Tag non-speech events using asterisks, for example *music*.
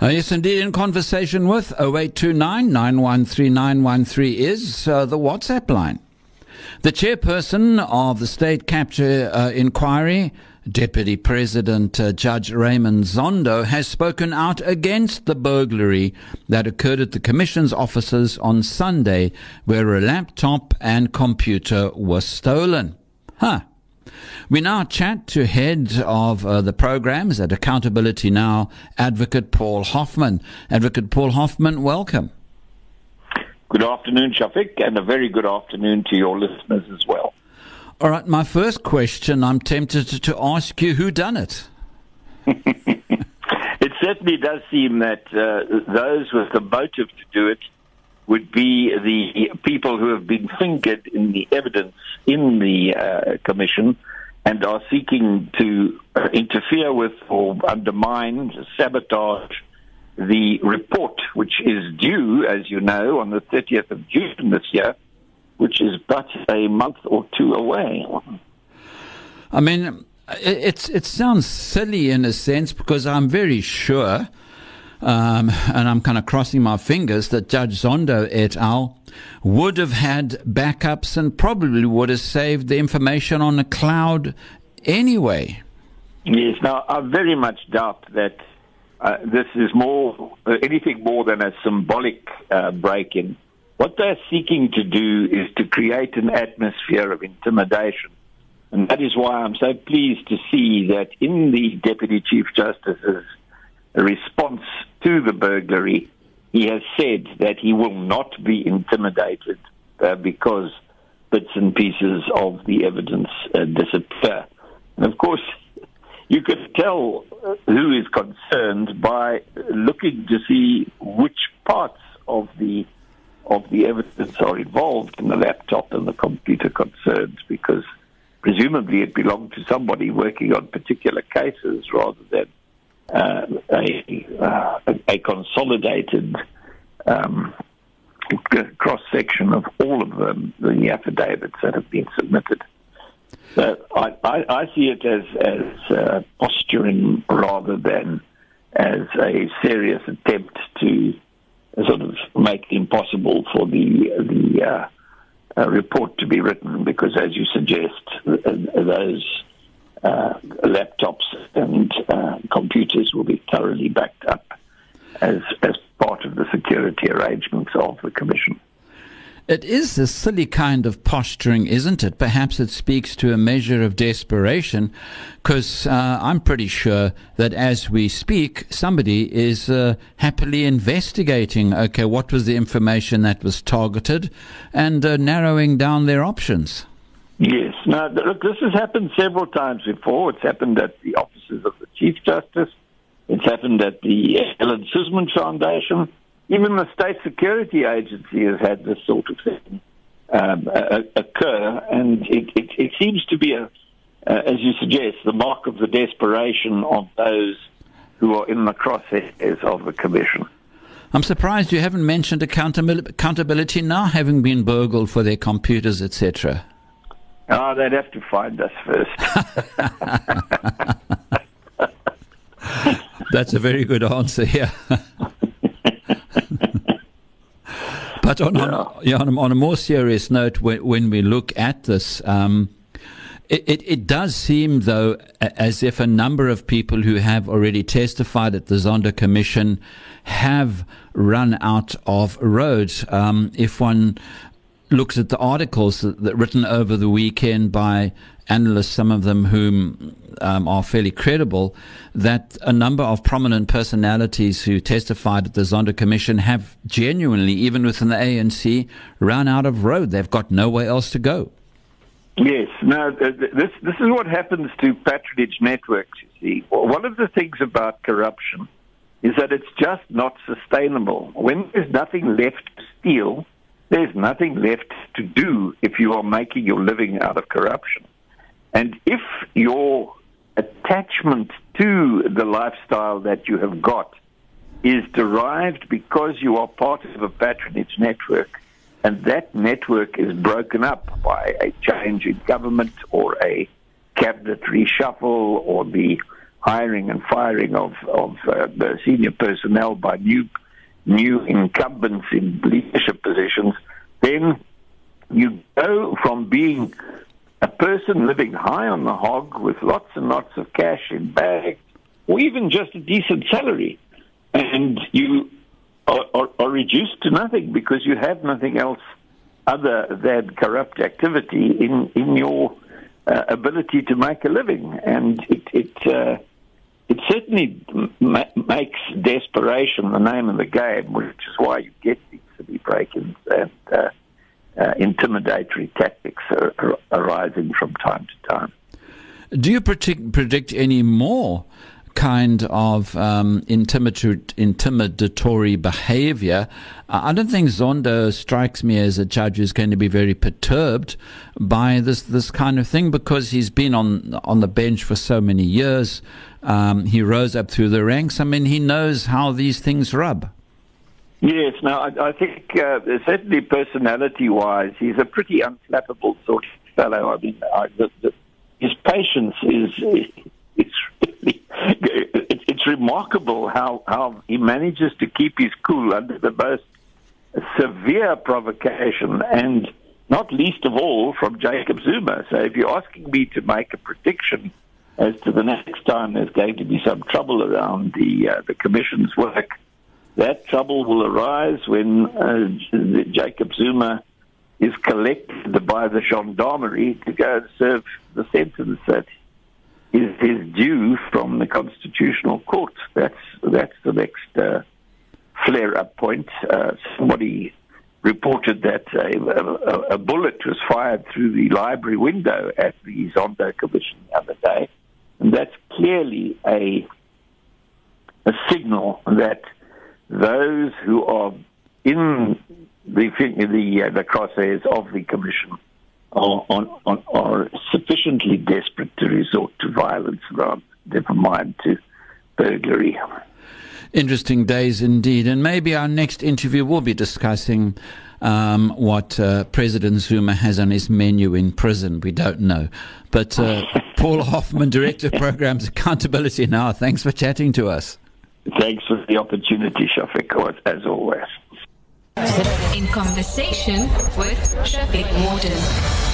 Uh, yes, indeed. In conversation with 0829 913913 is uh, the WhatsApp line. The chairperson of the State Capture uh, Inquiry, Deputy President uh, Judge Raymond Zondo, has spoken out against the burglary that occurred at the Commission's offices on Sunday, where a laptop and computer were stolen. Huh. We now chat to head of uh, the programs at Accountability Now, Advocate Paul Hoffman. Advocate Paul Hoffman, welcome. Good afternoon, Shafiq, and a very good afternoon to your listeners as well. All right, my first question, I'm tempted to, ask you who done it. *laughs* it certainly does seem that uh, those with the motive to do it would be the people who have been fingered in the evidence in the uh, commission and are seeking to uh, interfere with or undermine, sabotage the report, which is due, as you know, on the 30th of June this year, which is but a month or two away. I mean, it, it sounds silly in a sense because I'm very sure, um, and I'm kind of crossing my fingers, that Judge Zondo et al. would have had backups and probably would have saved the information on the cloud anyway. Yes, now I very much doubt that uh, this is more uh, anything more than a symbolic uh, break-in. What they're seeking to do is to create an atmosphere of intimidation, and that is why I'm so pleased to see that in the Deputy Chief Justice's response to the burglary, he has said that he will not be intimidated uh, because bits and pieces of the evidence uh, disappear. And of course, you could tell who is concerned by looking to see which parts of the of the evidence are involved in the laptop and the computer concerned, because presumably it belonged to somebody working on particular cases rather than uh, a, uh, a consolidated um, cross section of all of them, the affidavits that have been submitted. So I, I, I see it as, as uh, posturing rather than as a serious attempt to sort of make it impossible for the the uh, uh, report to be written because, as you suggest, those uh, laptops and uh, computers will be thoroughly backed up as as part of the security arrangements of the commission. It is a silly kind of posturing, isn't it? Perhaps it speaks to a measure of desperation, because uh, I'm pretty sure that as we speak, somebody is uh, happily investigating, okay, what was the information that was targeted, and uh, narrowing down their options. Yes. Now, look, this has happened several times before. It's happened at the offices of the Chief Justice. It's happened at the Helen Suzman Foundation. Even the State Security Agency has had this sort of thing um, occur, and it, it, it, seems to be, a, uh, as you suggest, the mark of the desperation of those who are in the crosshairs of the Commission. I'm surprised you haven't mentioned accountability now, having been burgled for their computers, etc. Oh, they'd have to find us first. *laughs* That's a very good answer, yeah. *laughs* But on, yeah. on, on, a, on, a, more serious note, when, when we look at this, um, it, it, it, does seem, though, as if a number of people who have already testified at the Zondo Commission have run out of roads. Um, if one looks at the articles that, that written over the weekend by analysts, some of them whom um, are fairly credible, that a number of prominent personalities who testified at the Zondo Commission have genuinely, even within the ANC, run out of road. They've got nowhere else to go. Yes. Now, this this is what happens to patronage networks. You see, one of the things about corruption is that it's just not sustainable. When there's nothing left to steal, there's nothing left to do if you are making your living out of corruption. And if your attachment to the lifestyle that you have got is derived because you are part of a patronage network, and that network is broken up by a change in government or a cabinet reshuffle or the hiring and firing of of uh, the senior personnel by new new incumbents in leadership positions, then you go from being a person living high on the hog with lots and lots of cash in bags, or even just a decent salary, and you are, are, are reduced to nothing because you have nothing else other than corrupt activity in in your uh, ability to make a living, and it it uh, it certainly ma- makes desperation the name of the game, which is why you get these city break-ins and uh, uh, intimidatory tactics are, are arising from time to time. Do you predict, predict any more kind of um, intimidatory behavior. I don't think Zondo strikes me as a judge who's going to be very perturbed by this this kind of thing because he's been on on the bench for so many years. Um, he rose up through the ranks. I mean, he knows how these things rub. Yes, now I, I think uh, certainly personality-wise, he's a pretty unflappable sort of fellow. I mean, I, the, the, his patience is it's really it's remarkable how how he manages to keep his cool under the most severe provocation and not least of all from Jacob Zuma. So if you're asking me to make a prediction as to the next time there's going to be some trouble around the uh, the commission's work, that trouble will arise when uh, Jacob Zuma is collected by the gendarmerie to go and serve the sentence that is his due from the constitutional court. That's that's the next uh, flare-up point. Uh, somebody reported that a, a, a, bullet was fired through the library window at the Zondo Commission the other day, that's clearly a a signal that those who are in the the, uh, the crosshairs of the commission are, are, are sufficiently desperate to resort to violence rather, never mind to burglary. Interesting days indeed. And maybe our next interview will be discussing um, what uh, President Zuma has on his menu in prison. We don't know. But uh, *laughs* Paul Hoffman, Director of Programs Accountability Now, thanks for chatting to us. Thanks for the opportunity, Shafiq, as always. In conversation with Shafiq Morton.